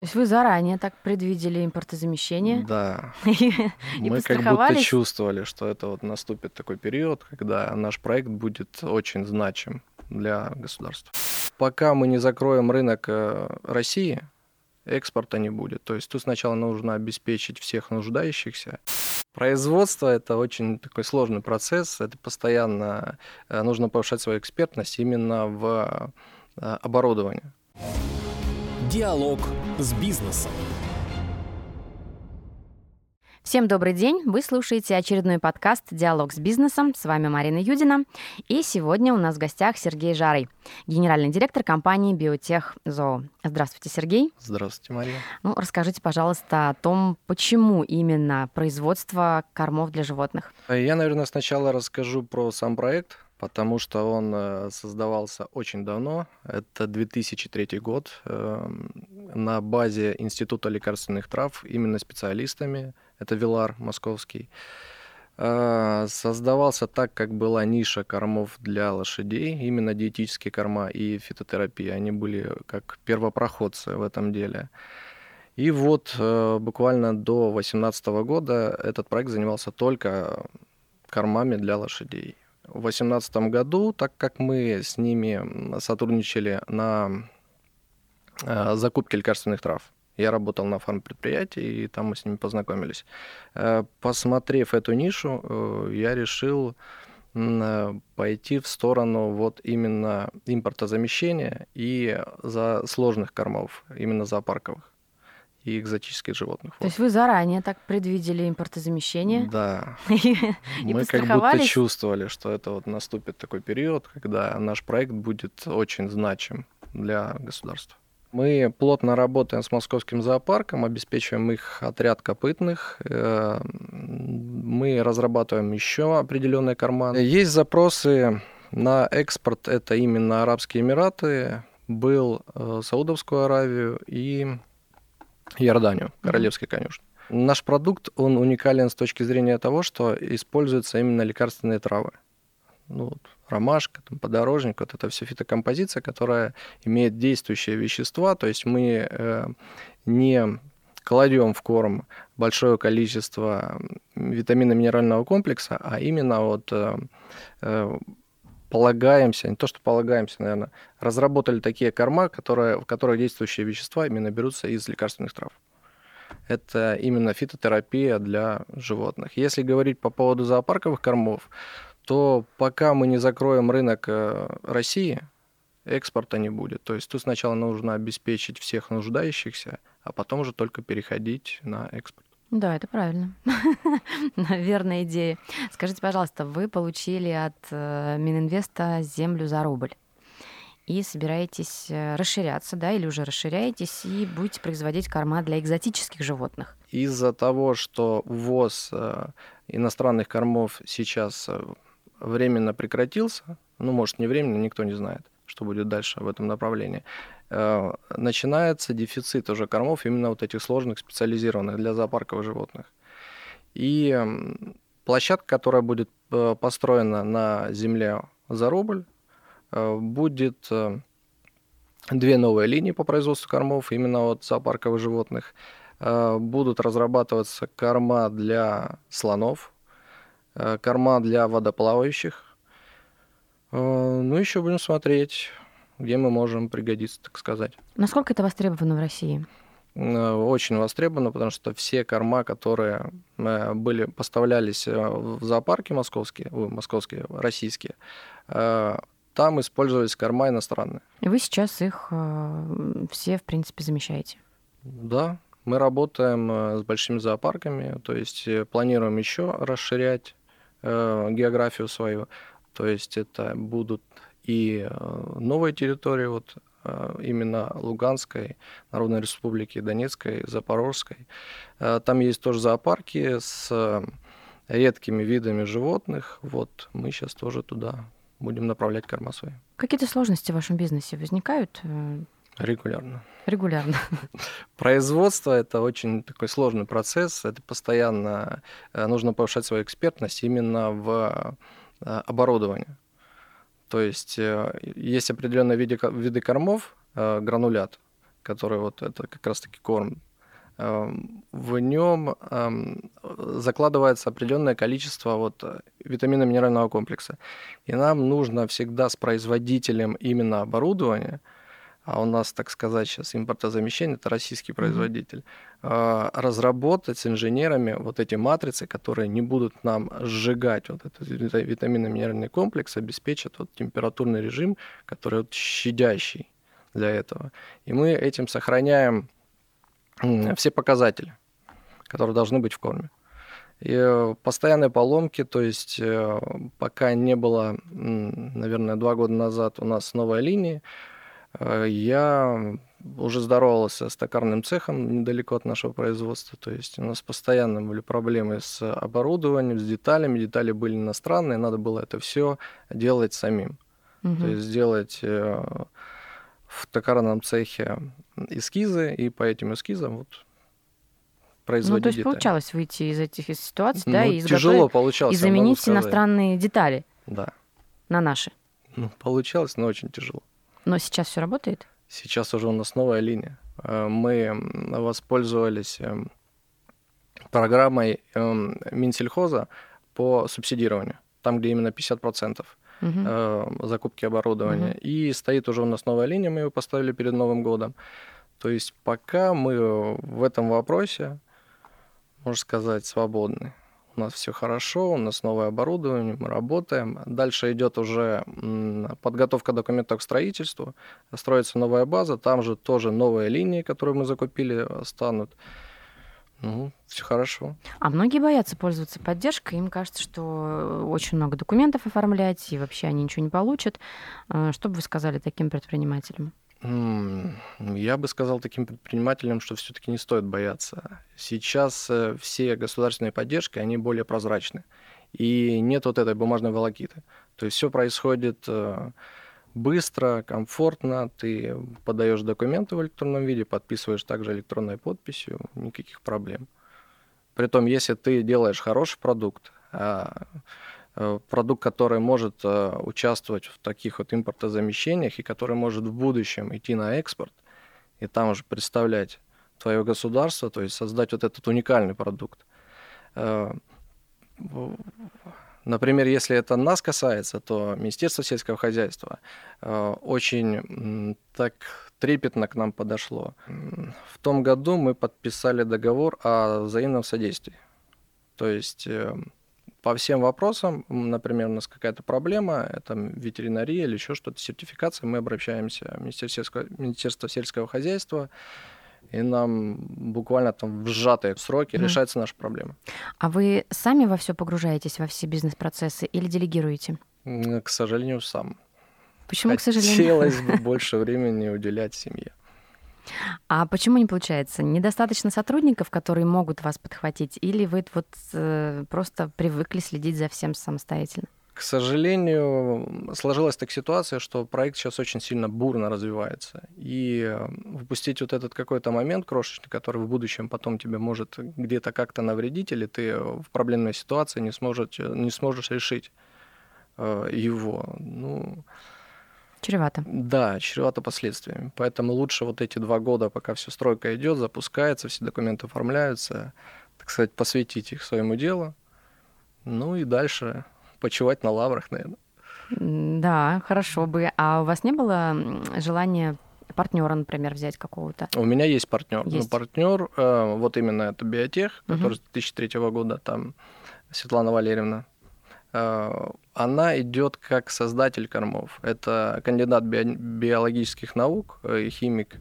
То есть вы заранее так предвидели импортозамещение Да. и Мы как будто чувствовали, что это вот наступит такой период, когда наш проект будет очень значим для государства. Пока мы не закроем рынок э, России, экспорта не будет. То есть тут сначала нужно обеспечить всех нуждающихся. Производство – это очень такой сложный процесс. Это постоянно э, нужно повышать свою экспертность именно в э, оборудовании. Диалог с бизнесом. Всем добрый день! Вы слушаете очередной подкаст «Диалог с бизнесом». С вами Марина Юдина. И сегодня у нас в гостях Сергей Жарый, генеральный директор компании «Биотех Зоо». Здравствуйте, Сергей. Здравствуйте, Мария. Ну, расскажите, пожалуйста, о том, почему именно производство кормов для животных. Я, наверное, сначала расскажу про сам проект, потому что он э, создавался очень давно. Это 2003 год э, на базе Института лекарственных трав, именно специалистами. Это Вилар московский. Э, Создавался так, как была ниша кормов для лошадей, именно диетические корма и фитотерапия. Они были как первопроходцы в этом деле. И вот э, буквально до 2018 года этот проект занимался только кормами для лошадей. В 2018 году, так как мы с ними сотрудничали на э, закупке лекарственных трав, я работал на фармпредприятии, и там мы с ними познакомились. Э, Посмотрев эту нишу, э, я решил пойти в сторону вот именно импортозамещения и за сложных кормов, именно зоопарковых и экзотических животных. То есть вы заранее так предвидели импортозамещение Да, мы как будто чувствовали, что это вот наступит такой период, когда наш проект будет очень значим для государства. Мы плотно работаем с московским зоопарком, обеспечиваем их отряд копытных. э, Мы разрабатываем еще определенные корма. Есть запросы на экспорт, это именно Арабские Эмираты, был э, Саудовскую Аравию и Иорданию, королевский конюшни. Наш продукт, он уникален с точки зрения того, что используются именно лекарственные травы. Ну, вот, ромашка, там, подорожник, вот это все фитокомпозиция, которая имеет действующие вещества, то есть мы э, не кладем в корм большое количество витаминно-минерального комплекса, а именно вот э, э, полагаемся, не то что полагаемся, наверное, разработали такие корма, которые, в которых действующие вещества именно берутся из лекарственных трав. Это именно фитотерапия для животных. Если говорить по поводу зоопарковых кормов, то пока мы не закроем рынок э, России, экспорта не будет. То есть тут сначала нужно обеспечить всех нуждающихся, а потом уже только переходить на экспорт. Да, это правильно. Верная идея. Скажите, пожалуйста, вы получили от э, Мининвеста землю за рубль и собираетесь э, расширяться, да, или уже расширяетесь и будете производить корма для экзотических животных. Из-за того, что ввоз э, иностранных кормов сейчас временно прекратился, ну, может, не временно, никто не знает, что будет дальше в этом направлении, начинается дефицит уже кормов именно вот этих сложных, специализированных для зоопарковых животных. И площадка, которая будет э, построена на земле за рубль, э, будет э, две новые линии по производству кормов именно от зоопарковых животных. Э, Будут разрабатываться корма для слонов, э, корма для водоплавающих. Э, Ну, еще будем смотреть, где мы можем пригодиться, так сказать. Насколько это востребовано в России? Э, Очень востребовано, потому что все корма, которые э, были, поставлялись э, в зоопарке московские, ой, московские, российские, там использовались корма иностранные. И вы сейчас их все, в принципе, замещаете. Да, мы работаем с большими зоопарками, то есть планируем еще расширять географию свою. То есть это будут и э, новые территории, вот э, именно Луганской, Народной Республики, Донецкой, Запорожской. Э, Там есть тоже зоопарки с редкими видами животных. Вот мы сейчас тоже туда будем направлять корма свои Какие-то сложности в вашем бизнесе возникают регулярно. регулярно? Производство это очень такой сложный процесс. Это постоянно нужно повышать свою экспертность именно в оборудовании. То есть э, есть определенные виды, виды кормов, э, гранулят, который вот это как раз-таки корм, эм, в нем эм, закладывается определенное количество вот витамина минерального комплекса. И нам нужно всегда с производителем именно оборудования – а у нас, так сказать, сейчас импортозамещение, это российский производитель, mm-hmm. разработать с инженерами вот эти матрицы, которые не будут нам сжигать вот этот витаминно-минеральный комплекс, обеспечат вот температурный режим, который вот щадящий для этого. И мы этим сохраняем все показатели, которые должны быть в корме. И э, постоянные поломки, то есть э, пока не было, наверное, два года назад у нас новой линии, Э, я уже здоровался с токарным цехом недалеко от нашего производства. То есть у нас постоянно были проблемы с оборудованием, с деталями. Детали были иностранные, надо было это все делать самим. Угу. То есть сделать э, в токарном цехе эскизы, и по этим эскизам вот производить Ну, то есть детали. получалось выйти из этих ситуаций, ну, да, и тяжело получалось, и заменить иностранные детали да. на наши. Ну, получалось, но очень тяжело. Но сейчас все работает? Сейчас уже у нас новая линия. Э, мы воспользовались эм, программой эм, Минсельхоза по субсидированию, там, где именно 50% угу. закупки оборудования. Угу. И стоит уже у нас новая линия, мы ее поставили перед Новым годом. То есть пока мы в этом вопросе, можно сказать, свободны у нас все хорошо, у нас новое оборудование, мы работаем. Дальше идет уже подготовка документов к строительству, строится новая база, там же тоже новые линии, которые мы закупили, станут. Ну, все хорошо. А многие боятся пользоваться поддержкой. Им кажется, что очень много документов оформлять, и вообще они ничего не получат. А, что бы вы сказали таким предпринимателям? Я бы сказал таким предпринимателям, что все-таки не стоит бояться. Сейчас э, все государственные поддержки, они более прозрачны. И нет вот этой бумажной волокиты. То есть все происходит э, быстро, комфортно. Ты подаешь документы в электронном виде, подписываешь также электронной подписью, никаких проблем. Притом, если ты делаешь хороший продукт, а продукт, который может э, участвовать в таких вот импортозамещениях и который может в будущем идти на экспорт и там уже представлять твое государство, то есть создать вот этот уникальный продукт. Э, например, если это нас касается, то Министерство сельского хозяйства очень так трепетно к нам подошло. В том году мы подписали договор о взаимном содействии. То есть по всем вопросам, например, у нас какая-то проблема, это ветеринария или еще что-то, сертификация, мы обращаемся в Министерство сельского, Министерство сельского хозяйства, и нам буквально там в сжатые сроки mm. решается наша проблема. А вы сами во все погружаетесь, во все бизнес-процессы или делегируете? К сожалению, сам. Почему, Хотелось к сожалению? Хотелось бы больше времени уделять семье. А почему не получается? Недостаточно сотрудников, которые могут вас подхватить, или вы вот э, просто привыкли следить за всем самостоятельно? К сожалению, сложилась так ситуация, что проект сейчас очень сильно бурно развивается. И выпустить вот этот какой-то момент крошечный, который в будущем потом тебе может где-то как-то навредить, или ты в проблемной ситуации не сможешь, не сможешь решить э, его. Ну, Чревато. Да, чревато последствиями. Поэтому лучше вот эти два года, пока все стройка идет, запускается, все документы оформляются, так сказать, посвятить их своему делу. Ну и дальше почивать на лаврах, наверное. Да, хорошо бы. А у вас не было желания партнера, например, взять какого-то? У меня есть партнер. Ну, есть. Но партнер, э, вот именно это биотех, который угу. с 2003 года, там Светлана Валерьевна, она идет как создатель кормов. Это кандидат би- биологических наук, э, химик,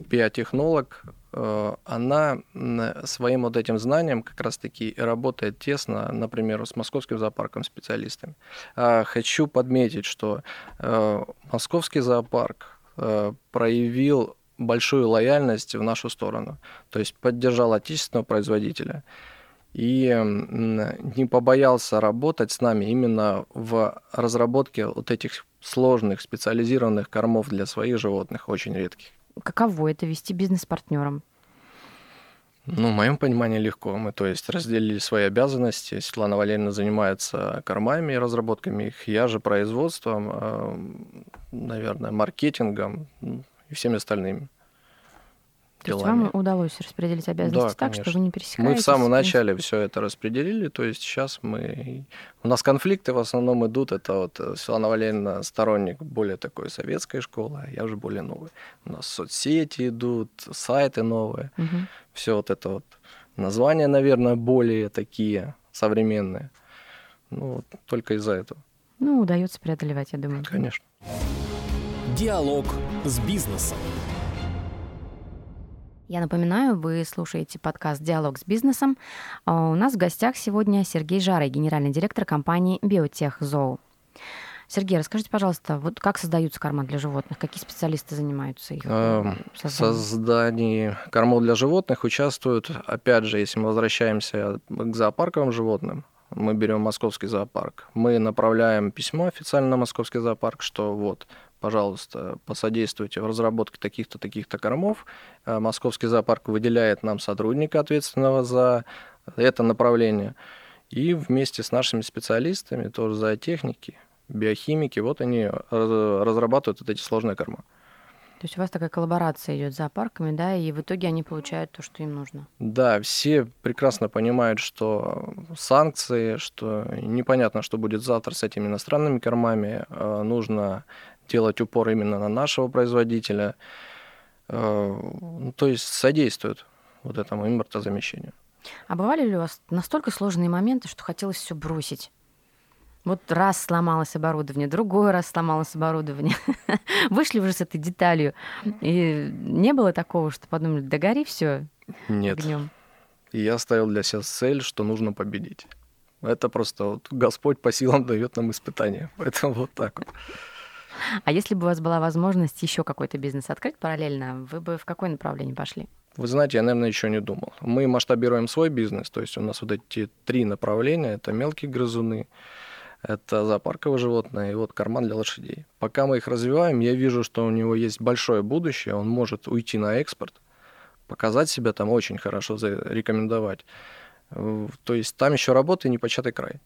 биотехнолог. Э, она своим вот этим знанием как раз-таки работает тесно, например, с московским зоопарком специалистами. Хочу подметить, что московский зоопарк проявил большую лояльность в нашу сторону, то есть поддержал отечественного производителя и не побоялся работать с нами именно в разработке вот этих сложных специализированных кормов для своих животных, очень редких. Каково это вести бизнес партнером? Ну, в моем понимании легко. Мы, то есть, разделили свои обязанности. Светлана Валерьевна занимается кормами и разработками их. Я же производством, наверное, маркетингом и всеми остальными. То есть вам удалось распределить обязанности да, так, конечно. что вы не пересекаетесь? Мы в самом начале все это распределили, то есть сейчас мы... У нас конфликты в основном идут, это вот э, Светлана Валерьевна сторонник более такой советской школы, а я уже более новый. У нас соцсети идут, сайты новые, угу. все вот это вот. Названия, наверное, более такие современные. Ну, вот только из-за этого. Ну, удается преодолевать, я думаю. Конечно. Диалог с бизнесом. Я напоминаю, вы слушаете подкаст «Диалог с бизнесом». А у нас в гостях сегодня Сергей Жарый, генеральный директор компании «Биотех Зоу». Сергей, расскажите, пожалуйста, вот как создаются корма для животных? Какие специалисты занимаются их созданием? В создании кормов для животных участвуют, опять же, если мы возвращаемся к зоопарковым животным, мы берем московский зоопарк, мы направляем письмо официально на московский зоопарк, что вот пожалуйста, посодействуйте в разработке таких-то, таких-то кормов. Э, Московский зоопарк выделяет нам сотрудника, ответственного за это направление. И вместе с нашими специалистами, тоже зоотехники, биохимики, вот они разрабатывают вот эти сложные корма. То есть у вас такая коллаборация идет с зоопарками, да, и в итоге они получают то, что им нужно. Да, все прекрасно понимают, что санкции, что непонятно, что будет завтра с этими иностранными кормами. Э, нужно делать упор именно на нашего производителя. Э, ну, то есть содействует вот этому импортозамещению. А бывали ли у вас настолько сложные моменты, что хотелось все бросить? Вот раз сломалось оборудование, другой раз сломалось оборудование. Вышли уже с этой деталью. И не было такого, что подумали, да гори все Нет. огнем. И я ставил для себя цель, что нужно победить. Это просто вот Господь по силам дает нам испытания. Поэтому вот так вот. А если бы у вас была возможность еще какой-то бизнес открыть параллельно, вы бы в какое направление пошли? Вы знаете, я, наверное, еще не думал. Мы масштабируем свой бизнес, то есть у нас вот эти три направления, это мелкие грызуны, это зоопарковые животные и вот карман для лошадей. Пока мы их развиваем, я вижу, что у него есть большое будущее, он может уйти на экспорт, показать себя там очень хорошо, рекомендовать. То есть там еще работа и непочатый край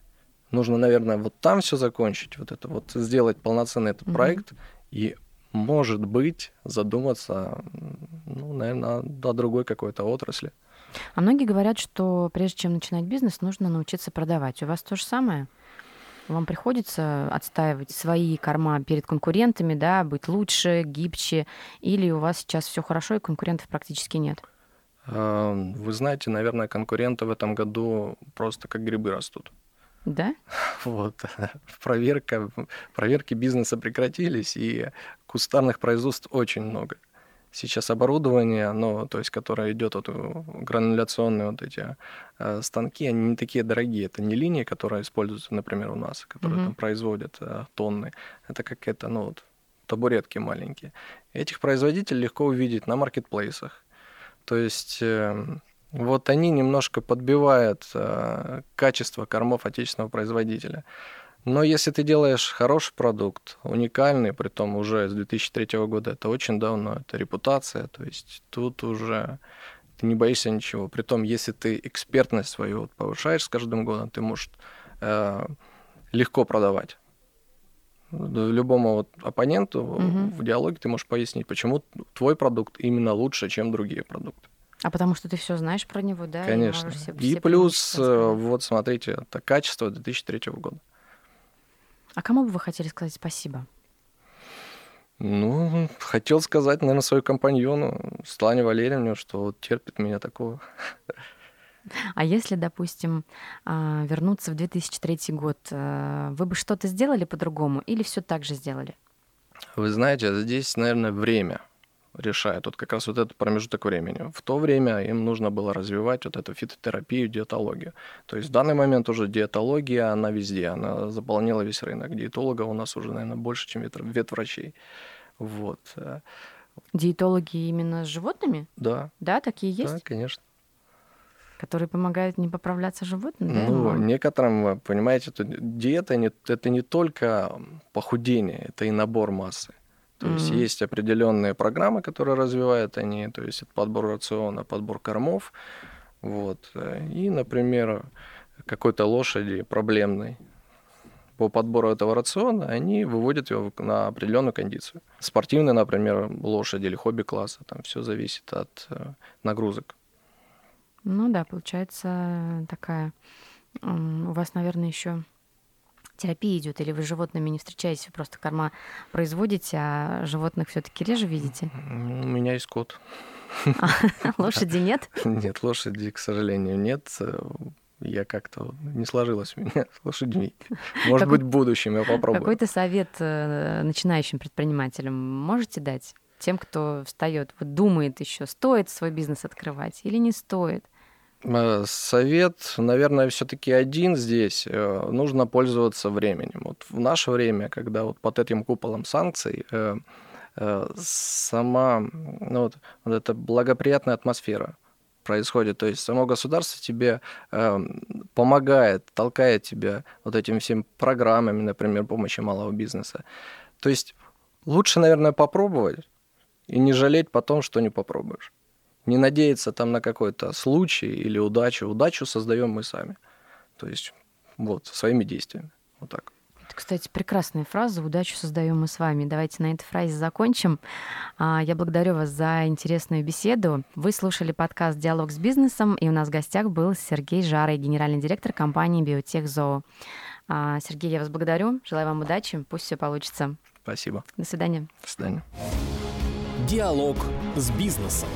нужно, наверное, вот там все закончить, вот это вот сделать полноценный этот mm-hmm. проект и может быть задуматься, ну, наверное, о другой какой-то отрасли. А многие говорят, что прежде чем начинать бизнес, нужно научиться продавать. У вас то же самое? Вам приходится отстаивать свои корма перед конкурентами, да, быть лучше, гибче, или у вас сейчас все хорошо и конкурентов практически нет? Вы знаете, наверное, конкуренты в этом году просто как грибы растут. Да? Вот. Проверка, проверки бизнеса прекратились, и кустарных производств очень много. Сейчас оборудование, оно, то есть, которое идет от грануляционные вот эти э, станки, они не такие дорогие. Это не линии, которые используются, например, у нас, которые mm-hmm. там производят э, тонны. Это как это, ну вот, табуретки маленькие. Этих производителей легко увидеть на маркетплейсах. То есть э, вот они немножко подбивают э, качество кормов отечественного производителя. Но если ты делаешь хороший продукт, уникальный, при том уже с 2003 года, это очень давно, это репутация, то есть тут уже ты не боишься ничего. При том, если ты экспертность свою повышаешь с каждым годом, ты можешь э, легко продавать. Любому вот оппоненту угу. в диалоге ты можешь пояснить, почему твой продукт именно лучше, чем другие продукты. А потому что ты все знаешь про него, да? Конечно. И, все, и все плюс, э, вот смотрите, это качество 2003 года. А кому бы вы хотели сказать спасибо? Ну, хотел сказать, наверное, свою компаньону, Светлане Валерьевне, что вот терпит меня такого. А если, допустим, а, вернуться в 2003 год, э, вы бы что-то сделали по-другому или все так же сделали? Вы знаете, здесь, наверное, время – решает вот как раз вот этот промежуток времени. В то время им нужно было развивать вот эту фитотерапию, диетологию. То есть в данный момент уже диетология, она везде, она заполнила весь рынок. Диетолога у нас уже, наверное, больше, чем ветврачей. Вот. Диетологи именно с животными? Да. Да, такие есть? Да, конечно. Которые помогают не поправляться животным? Ну, да? некоторым, понимаете, диета это не только похудение, это и набор массы. То mm-hmm. есть есть определенные программы, которые развивают они, то есть это подбор рациона, подбор кормов. Вот. И, например, какой-то лошади проблемной по подбору этого рациона, они выводят его на определенную кондицию. Спортивные, например, лошади или хобби-класса, там все зависит от э, нагрузок. Ну да, получается такая. У вас, наверное, еще терапия идет, или вы с животными не встречаетесь, вы просто корма производите, а животных все-таки реже видите? У меня есть кот. А, лошади нет? Нет, лошади, к сожалению, нет я как-то не сложилось у меня с лошадьми. Может Какой... быть, в будущем я попробую. Какой-то совет э, начинающим предпринимателям можете дать? Тем, кто встает, вот думает еще, стоит свой бизнес открывать или не стоит? Э, совет, наверное, все-таки один здесь. Э, нужно пользоваться временем. Вот в наше время, когда вот под этим куполом санкций сама ну, вот, вот эта благоприятная атмосфера происходит. То есть само государство тебе э, помогает, толкает тебя вот этими всеми программами, например, помощи малого бизнеса. То есть лучше, наверное, попробовать и не жалеть потом, что не попробуешь. Не надеяться там на какой-то случай или удачу. Удачу создаем мы сами. То есть вот, своими действиями. Вот так. Это, кстати, прекрасная фраза. Удачу создаем мы с вами. Давайте на этой фразе закончим. А, я благодарю вас за интересную беседу. Вы слушали подкаст «Диалог с бизнесом», и у нас в гостях был Сергей Жарый, генеральный директор компании «Биотех Зоо». А, Сергей, я вас благодарю. Желаю вам удачи. Пусть все получится. Спасибо. До свидания. До свидания. Диалог с бизнесом.